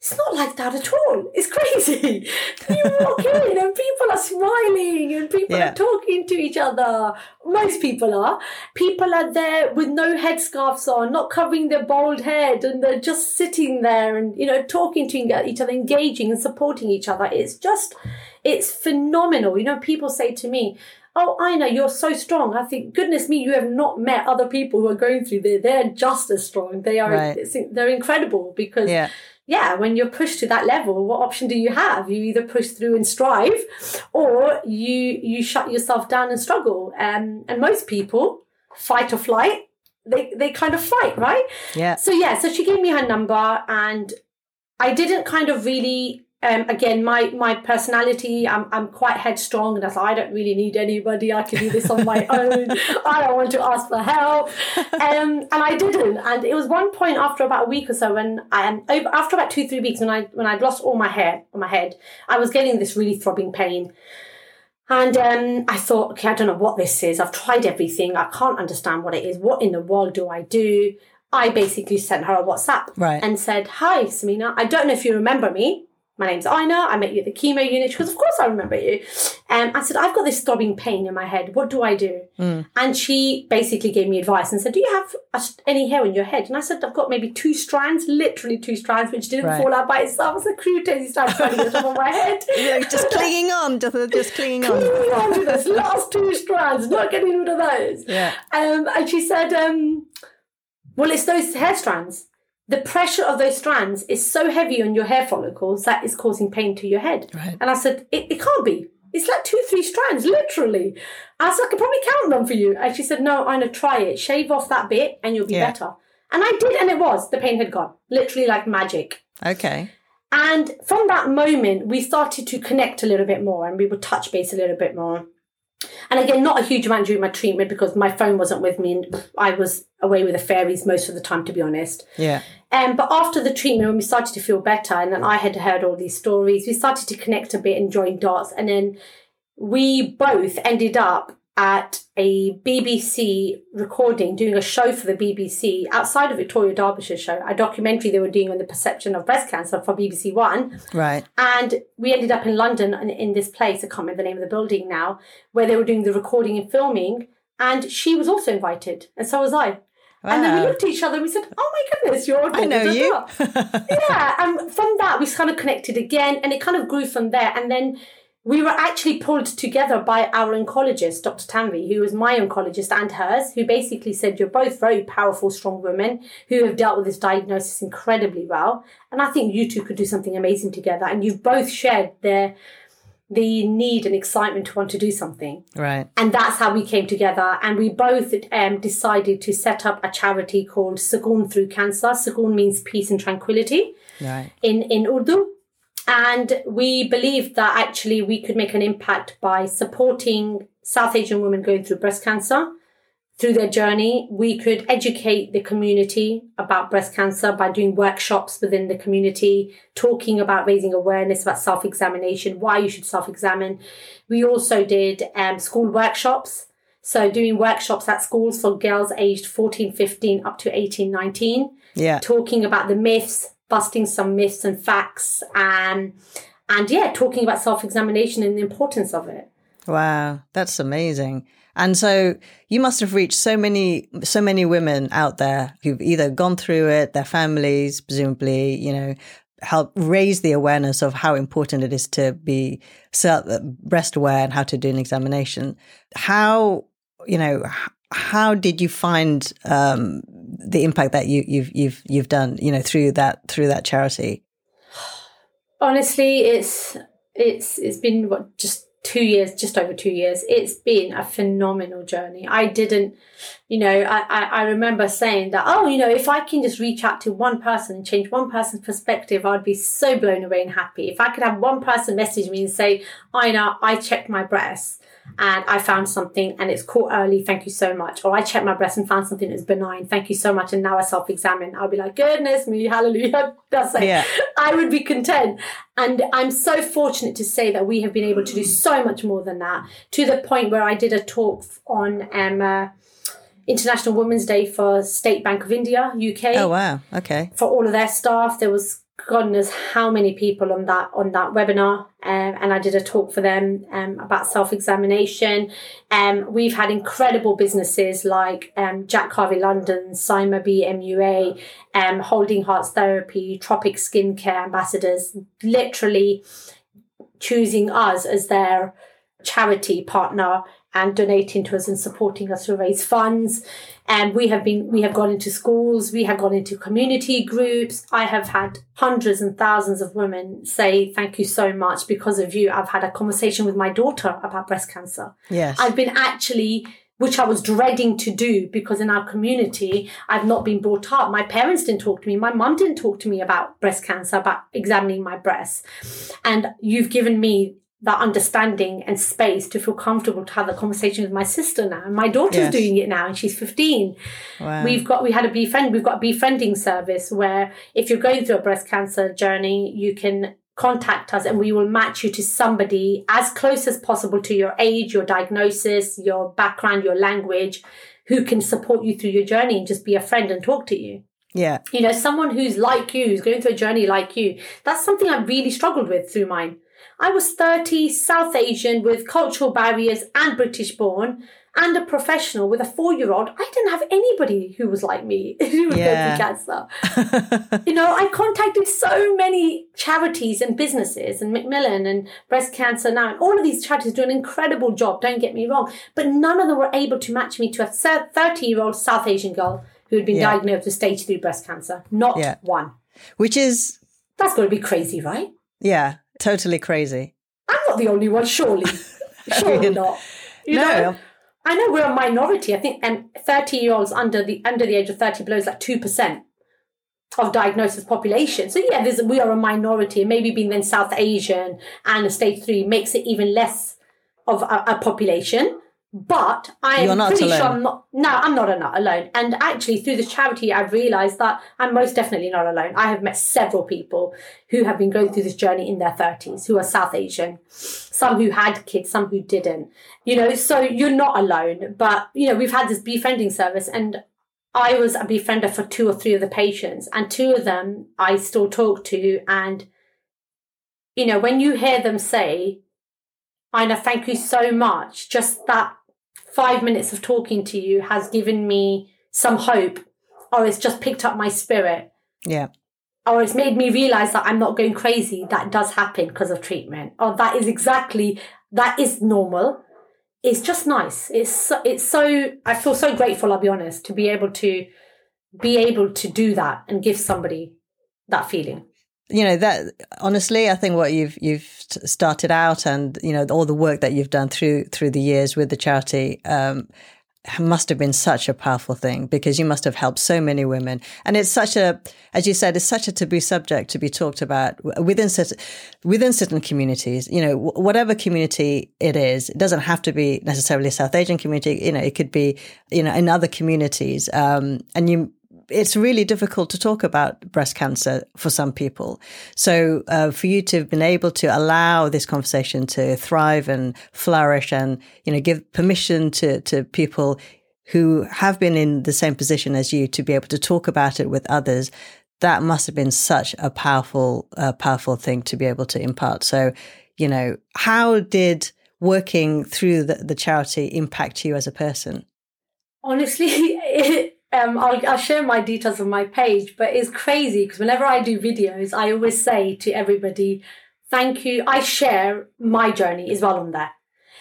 Speaker 2: it's not like that at all. It's crazy. You walk in and people are smiling and people yeah. are talking to each other. Most people are. People are there with no headscarves on, not covering their bald head, and they're just sitting there and, you know, talking to each other, engaging and supporting each other. It's just, it's phenomenal. You know, people say to me, oh, I know you're so strong. I think, goodness me, you have not met other people who are going through this. They're just as strong. They are, right. they're incredible because yeah yeah, when you're pushed to that level, what option do you have? You either push through and strive, or you you shut yourself down and struggle. Um, and most people, fight or flight, they they kind of fight, right?
Speaker 1: Yeah.
Speaker 2: So yeah, so she gave me her number, and I didn't kind of really um, again, my my personality, I'm I'm quite headstrong, and I thought I don't really need anybody. I can do this on my own. I don't want to ask for help, um, and I didn't. And it was one point after about a week or so, when I um, after about two three weeks, when I when I'd lost all my hair on my head, I was getting this really throbbing pain. And um, I thought, okay, I don't know what this is. I've tried everything. I can't understand what it is. What in the world do I do? I basically sent her a WhatsApp
Speaker 1: right.
Speaker 2: and said, Hi, Samina. I don't know if you remember me my name's Iyna. I met you at the chemo unit. She goes, Of course I remember you. And I said, I've got this throbbing pain in my head. What do I do? Mm. And she basically gave me advice and said, Do you have any hair in your head? And I said, I've got maybe two strands, literally two strands, which didn't right. fall out by itself. Crude daisy strand falling on top of my head.
Speaker 1: Yeah, just clinging on, just, just clinging on.
Speaker 2: clinging on to those last two strands, not getting rid of those.
Speaker 1: Yeah.
Speaker 2: Um, and she said, um, Well, it's those hair strands the pressure of those strands is so heavy on your hair follicles that is causing pain to your head.
Speaker 1: Right.
Speaker 2: And I said, it, it can't be. It's like two, three strands, literally. I said, I could probably count them for you. And she said, No, I'm gonna try it. Shave off that bit and you'll be yeah. better. And I did, and it was. The pain had gone. Literally like magic.
Speaker 1: Okay.
Speaker 2: And from that moment, we started to connect a little bit more and we would touch base a little bit more. And again, not a huge amount during my treatment because my phone wasn't with me and I was away with the fairies most of the time, to be honest.
Speaker 1: Yeah.
Speaker 2: Um, but after the treatment, when we started to feel better, and then I had heard all these stories, we started to connect a bit and join dots. And then we both ended up at a BBC recording, doing a show for the BBC outside of Victoria Derbyshire show, a documentary they were doing on the perception of breast cancer for BBC One.
Speaker 1: Right.
Speaker 2: And we ended up in London in, in this place, I can't remember the name of the building now, where they were doing the recording and filming. And she was also invited, and so was I. Wow. And then we looked at each other and we said, "Oh my goodness, you're
Speaker 1: I know you."
Speaker 2: yeah, and from that we kind of connected again, and it kind of grew from there. And then we were actually pulled together by our oncologist, Dr. Tanvi, who was my oncologist and hers, who basically said, You're both very powerful, strong women who have dealt with this diagnosis incredibly well. And I think you two could do something amazing together. And you've both shared their the need and excitement to want to do something.
Speaker 1: Right.
Speaker 2: And that's how we came together. And we both um, decided to set up a charity called Sukoon Through Cancer. Sukoon means peace and tranquility
Speaker 1: right.
Speaker 2: in, in Urdu. And we believed that actually we could make an impact by supporting South Asian women going through breast cancer through their journey. We could educate the community about breast cancer by doing workshops within the community, talking about raising awareness about self examination, why you should self examine. We also did um, school workshops. So doing workshops at schools for girls aged 14, 15 up to 18, 19.
Speaker 1: Yeah.
Speaker 2: Talking about the myths, busting some myths and facts and and yeah, talking about self examination and the importance of it.
Speaker 1: Wow, that's amazing. And so you must have reached so many, so many women out there who've either gone through it, their families, presumably, you know, help raise the awareness of how important it is to be breast aware and how to do an examination. How, you know, how did you find um, the impact that you, you've you've you've done, you know, through that through that charity?
Speaker 2: Honestly, it's it's it's been what just two years, just over two years, it's been a phenomenal journey. I didn't, you know, I, I, I, remember saying that, oh, you know, if I can just reach out to one person and change one person's perspective, I'd be so blown away and happy. If I could have one person message me and say, I know, I checked my breasts and I found something and it's caught early. Thank you so much. Or I checked my breast and found something that's benign. Thank you so much. And now I self examine. I'll be like, goodness me, hallelujah. That's it. Yeah. I would be content. And I'm so fortunate to say that we have been able to do so much more than that to the point where I did a talk on um, uh, International Women's Day for State Bank of India, UK.
Speaker 1: Oh, wow. Okay.
Speaker 2: For all of their staff. There was God knows how many people on that on that webinar, um, and I did a talk for them um, about self examination. Um, we've had incredible businesses like um, Jack Harvey London, Sima B MUA, um, Holding Hearts Therapy, Tropic Skincare ambassadors, literally choosing us as their charity partner and donating to us and supporting us to raise funds. And we have been, we have gone into schools, we have gone into community groups. I have had hundreds and thousands of women say, thank you so much. Because of you, I've had a conversation with my daughter about breast cancer.
Speaker 1: Yes.
Speaker 2: I've been actually which I was dreading to do because in our community, I've not been brought up. My parents didn't talk to me. My mum didn't talk to me about breast cancer, about examining my breasts. And you've given me that understanding and space to feel comfortable to have the conversation with my sister now. And my daughter's yes. doing it now and she's 15. Wow. We've got, we had a befriend, we've got a befriending service where if you're going through a breast cancer journey, you can contact us and we will match you to somebody as close as possible to your age, your diagnosis, your background, your language, who can support you through your journey and just be a friend and talk to you.
Speaker 1: Yeah.
Speaker 2: You know, someone who's like you, who's going through a journey like you. That's something I've really struggled with through mine. I was 30, South Asian with cultural barriers and British born and a professional with a four year old. I didn't have anybody who was like me who was yeah. going through cancer. you know, I contacted so many charities and businesses and Macmillan and Breast Cancer Now and all of these charities do an incredible job, don't get me wrong. But none of them were able to match me to a 30 year old South Asian girl who had been yeah. diagnosed with stage three breast cancer. Not yeah. one.
Speaker 1: Which is.
Speaker 2: That's got to be crazy, right?
Speaker 1: Yeah. Totally crazy.
Speaker 2: I'm not the only one, surely. surely not. You no. Know? I know we're a minority. I think and 30 year olds under the under the age of 30 below is like 2% of diagnosis population. So yeah, there's, we are a minority. Maybe being then South Asian and a stage three makes it even less of a, a population. But I am pretty alone. sure I'm not. No, I'm not, alone. And actually, through this charity, I've realised that I'm most definitely not alone. I have met several people who have been going through this journey in their 30s, who are South Asian, some who had kids, some who didn't. You know, so you're not alone. But you know, we've had this befriending service, and I was a befriender for two or three of the patients, and two of them I still talk to. And you know, when you hear them say, Iyna, thank you so much. Just that five minutes of talking to you has given me some hope, or it's just picked up my spirit.
Speaker 1: Yeah.
Speaker 2: Or it's made me realize that I'm not going crazy. That does happen because of treatment. Or that is exactly, that is normal. It's just nice. It's so, it's so, I feel so grateful, I'll be honest, to be able to be able to do that and give somebody that feeling
Speaker 1: you know that honestly i think what you've you've started out and you know all the work that you've done through through the years with the charity um, must have been such a powerful thing because you must have helped so many women. And it's such a as you said it's such a taboo subject to be talked about within certain within certain communities. You know whatever community it is it doesn't have to be necessarily a south asian community. You know it could be you know in other communities. Um, and you it's really difficult to talk about breast cancer for some people. So uh, for you to have been able to allow this conversation to thrive and flourish, and you know, give permission to to people who have been in the same position as you to be able to talk about it with others, that must have been such a powerful, uh, powerful thing to be able to impart. So, you know, how did working through the, the charity impact you as a person?
Speaker 2: Honestly, it, um, I'll, I'll share my details on my page, but it's crazy because whenever I do videos, I always say to everybody, thank you. I share my journey as well on there.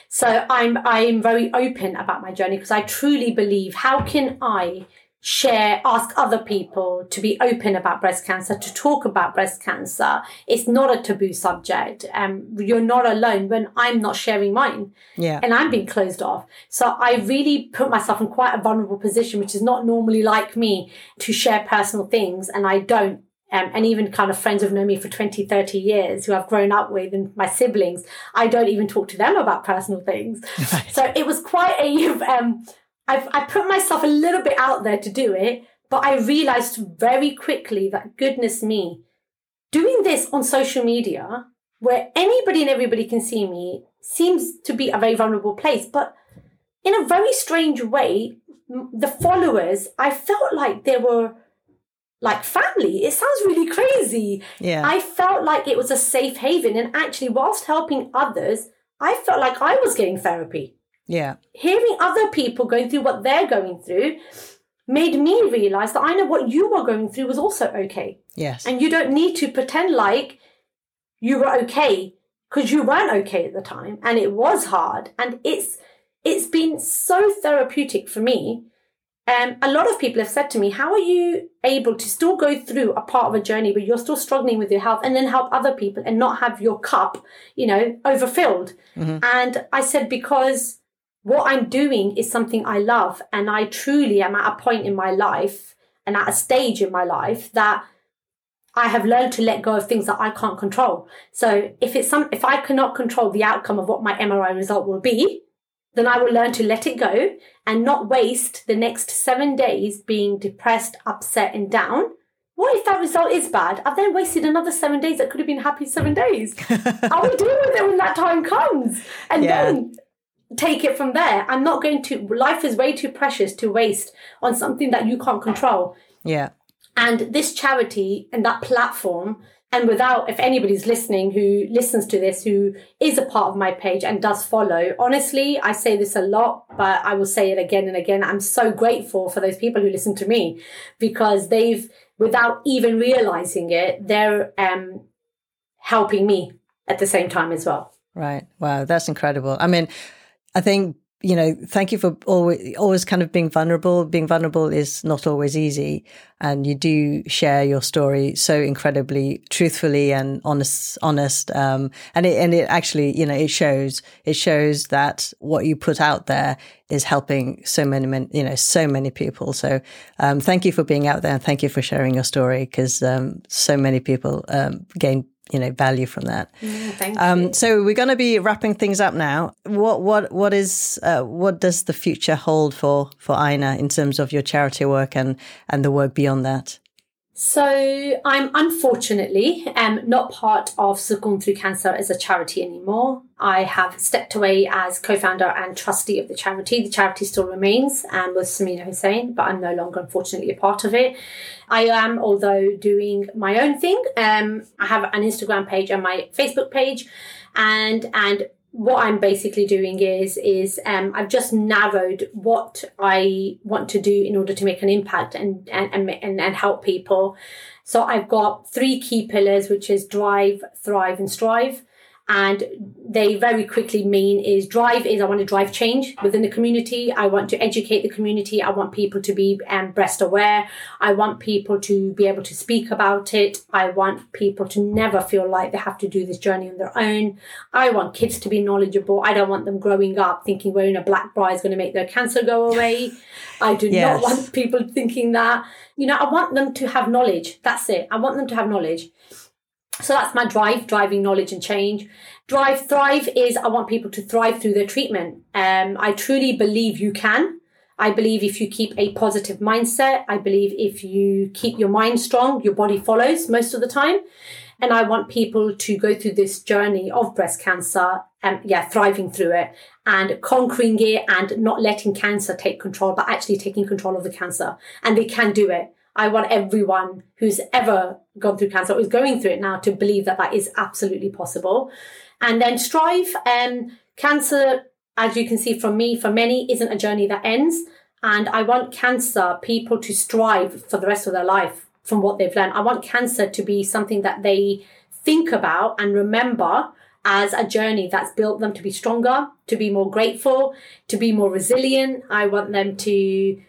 Speaker 2: So I'm, I'm very open about my journey because I truly believe how can I share, ask other people to be open about breast cancer, to talk about breast cancer. It's not a taboo subject. Um, you're not alone when I'm not sharing mine.
Speaker 1: Yeah.
Speaker 2: And I'm being closed off. So I really put myself in quite a vulnerable position, which is not normally like me to share personal things. And I don't um, and even kind of friends who've known me for 20, 30 years who I've grown up with and my siblings, I don't even talk to them about personal things. Right. So it was quite a, um, I've, I put myself a little bit out there to do it, but I realized very quickly that goodness me, doing this on social media where anybody and everybody can see me seems to be a very vulnerable place. But in a very strange way, the followers, I felt like they were like family. It sounds really crazy.
Speaker 1: Yeah.
Speaker 2: I felt like it was a safe haven. And actually, whilst helping others, I felt like I was getting therapy.
Speaker 1: Yeah.
Speaker 2: Hearing other people going through what they're going through made me realize that I know what you were going through was also okay.
Speaker 1: Yes.
Speaker 2: And you don't need to pretend like you were okay because you weren't okay at the time and it was hard and it's it's been so therapeutic for me um, a lot of people have said to me, How are you able to still go through a part of a journey where you're still struggling with your health and then help other people and not have your cup, you know, overfilled? Mm-hmm. And I said, Because what I'm doing is something I love. And I truly am at a point in my life and at a stage in my life that I have learned to let go of things that I can't control. So if it's some, if I cannot control the outcome of what my MRI result will be, then I will learn to let it go and not waste the next seven days being depressed, upset, and down. What if that result is bad? I've then wasted another seven days that could have been happy seven days. I will deal with it when that time comes. And yeah. then take it from there. I'm not going to, life is way too precious to waste on something that you can't control.
Speaker 1: Yeah.
Speaker 2: And this charity and that platform and without if anybody's listening who listens to this who is a part of my page and does follow honestly i say this a lot but i will say it again and again i'm so grateful for those people who listen to me because they've without even realizing it they're um, helping me at the same time as well
Speaker 1: right wow that's incredible i mean i think you know, thank you for always, always kind of being vulnerable. Being vulnerable is not always easy. And you do share your story so incredibly truthfully and honest, honest. Um, and it, and it actually, you know, it shows, it shows that what you put out there is helping so many, you know, so many people. So, um, thank you for being out there and thank you for sharing your story because, um, so many people, um, gain you know value from that.
Speaker 2: Mm, thank um, you.
Speaker 1: So we're going to be wrapping things up now. What what what is uh, what does the future hold for for Iyna in terms of your charity work and and the work beyond that?
Speaker 2: So I'm unfortunately um, not part of Sukoon Through Cancer as a charity anymore. I have stepped away as co-founder and trustee of the charity. The charity still remains and with Samina Hussain, but I'm no longer unfortunately a part of it. I am, although doing my own thing. Um, I have an Instagram page and my Facebook page, and and what I'm basically doing is is um, I've just narrowed what I want to do in order to make an impact and and and, and help people. So I've got three key pillars, which is drive, thrive, and strive and they very quickly mean is drive is I want to drive change within the community. I want to educate the community. I want people to be um, breast aware. I want people to be able to speak about it. I want people to never feel like they have to do this journey on their own. I want kids to be knowledgeable. I don't want them growing up thinking wearing a black bra is going to make their cancer go away. I do yes. not want people thinking that. You know, I want them to have knowledge. That's it. I want them to have knowledge. So that's my drive, driving knowledge and change. Drive, thrive is I want people to thrive through their treatment. Um, I truly believe you can. I believe if you keep a positive mindset, I believe if you keep your mind strong, your body follows most of the time. And I want people to go through this journey of breast cancer and yeah, thriving through it and conquering it and not letting cancer take control, but actually taking control of the cancer. And they can do it. I want everyone who's ever gone through cancer or is going through it now to believe that that is absolutely possible. And then strive. Um, cancer, as you can see from me, for many, isn't a journey that ends. And I want cancer people to strive for the rest of their life from what they've learned. I want cancer to be something that they think about and remember as a journey that's built them to be stronger, to be more grateful, to be more resilient. I want them to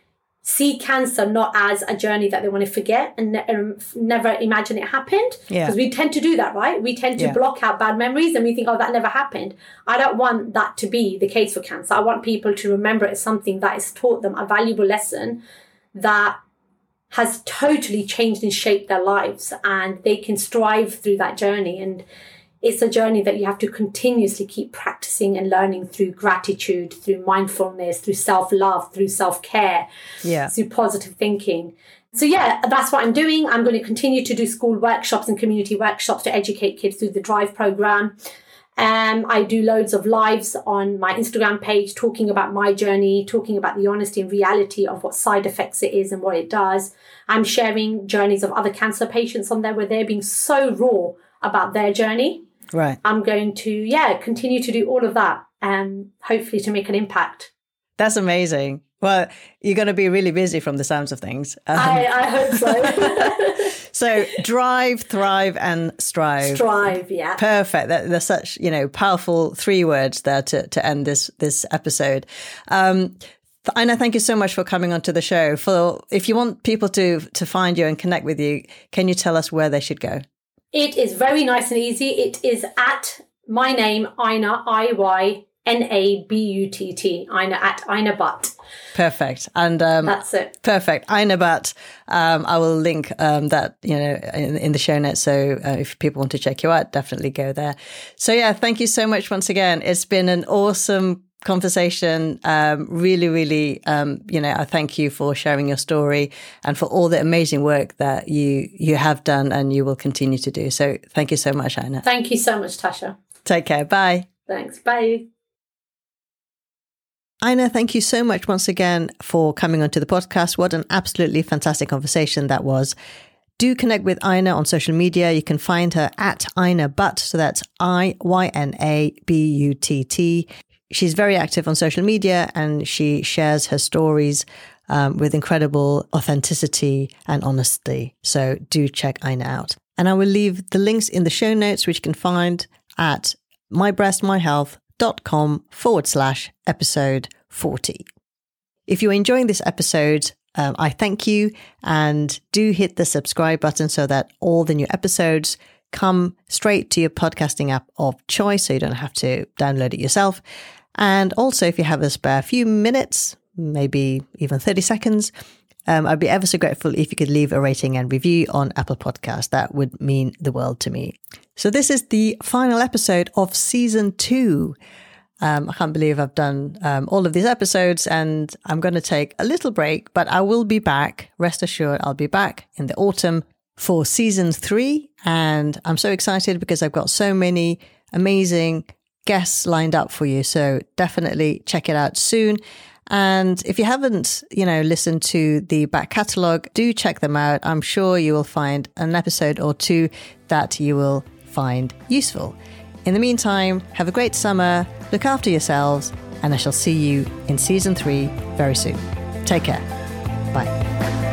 Speaker 2: see cancer not as a journey that they want to forget and ne- um, never imagine it happened.
Speaker 1: Because
Speaker 2: we tend to do that, right? We tend to yeah. block out bad memories and we think, oh, that never happened. I don't want that to be the case for cancer. I want people to remember it as something that has taught them a valuable lesson that has totally changed and shaped their lives and they can strive through that journey and it's a journey that you have to continuously keep practicing and learning through gratitude through mindfulness through self-love through self-care
Speaker 1: yeah
Speaker 2: through positive thinking so yeah that's what i'm doing i'm going to continue to do school workshops and community workshops to educate kids through the drive program um, I do loads of lives on my Instagram page talking about my journey, talking about the honesty and reality of what side effects it is and what it does. I'm sharing journeys of other cancer patients on there where they're being so raw about their journey.
Speaker 1: Right.
Speaker 2: I'm going to, yeah, continue to do all of that and hopefully to make an impact.
Speaker 1: That's amazing. Well, you're going to be really busy from the sounds of things.
Speaker 2: Um, I, I hope so.
Speaker 1: so drive, thrive, and strive.
Speaker 2: Strive, yeah.
Speaker 1: Perfect. They're such you know powerful three words there to to end this this episode. Um, Iyna, thank you so much for coming onto the show. For if you want people to to find you and connect with you, can you tell us where they should go?
Speaker 2: It is very nice and easy. It is at my name, Iyna, I Y N A B U T T, Iyna at Iyna Butt.
Speaker 1: Perfect. And um,
Speaker 2: that's it.
Speaker 1: Perfect. Iyna Butt. Um, I will link um, that you know in, in, the show notes. So uh, if people want to check you out, definitely go there. So yeah, thank you so much once again. It's been an awesome conversation. Um, really, really, um, you know, I thank you for sharing your story and for all the amazing work that you you have done and you will continue to do. So thank you so much, Iyna.
Speaker 2: Thank you so much, Tasha.
Speaker 1: Take care. Bye.
Speaker 2: Thanks. Bye.
Speaker 1: Iyna, thank you so much once again for coming onto the podcast. What an absolutely fantastic conversation that was. Do connect with Iyna on social media. You can find her at Iyna Butt. So that's I Y N A B U T T. She's very active on social media and she shares her stories um, with incredible authenticity and honesty. So do check Iyna out. And I will leave the links in the show notes, which you can find at mybreastmyhealth.com forward slash episode 40. If you're enjoying this episode, um, I thank you and do hit the subscribe button so that all the new episodes come straight to your podcasting app of choice so you don't have to download it yourself. And also, if you have a spare few minutes, maybe even 30 seconds, um, I'd be ever so grateful if you could leave a rating and review on Apple Podcast. That would mean the world to me. So this is the final episode of season two. Um, I can't believe I've done um, all of these episodes and I'm going to take a little break, but I will be back. Rest assured, I'll be back in the autumn for season three. And I'm so excited because I've got so many amazing guests lined up for you. So definitely check it out soon. And if you haven't, you know, listened to the back catalogue, do check them out. I'm sure you will find an episode or two that you will find useful. In the meantime, have a great summer, look after yourselves, and I shall see you in season three very soon. Take care. Bye.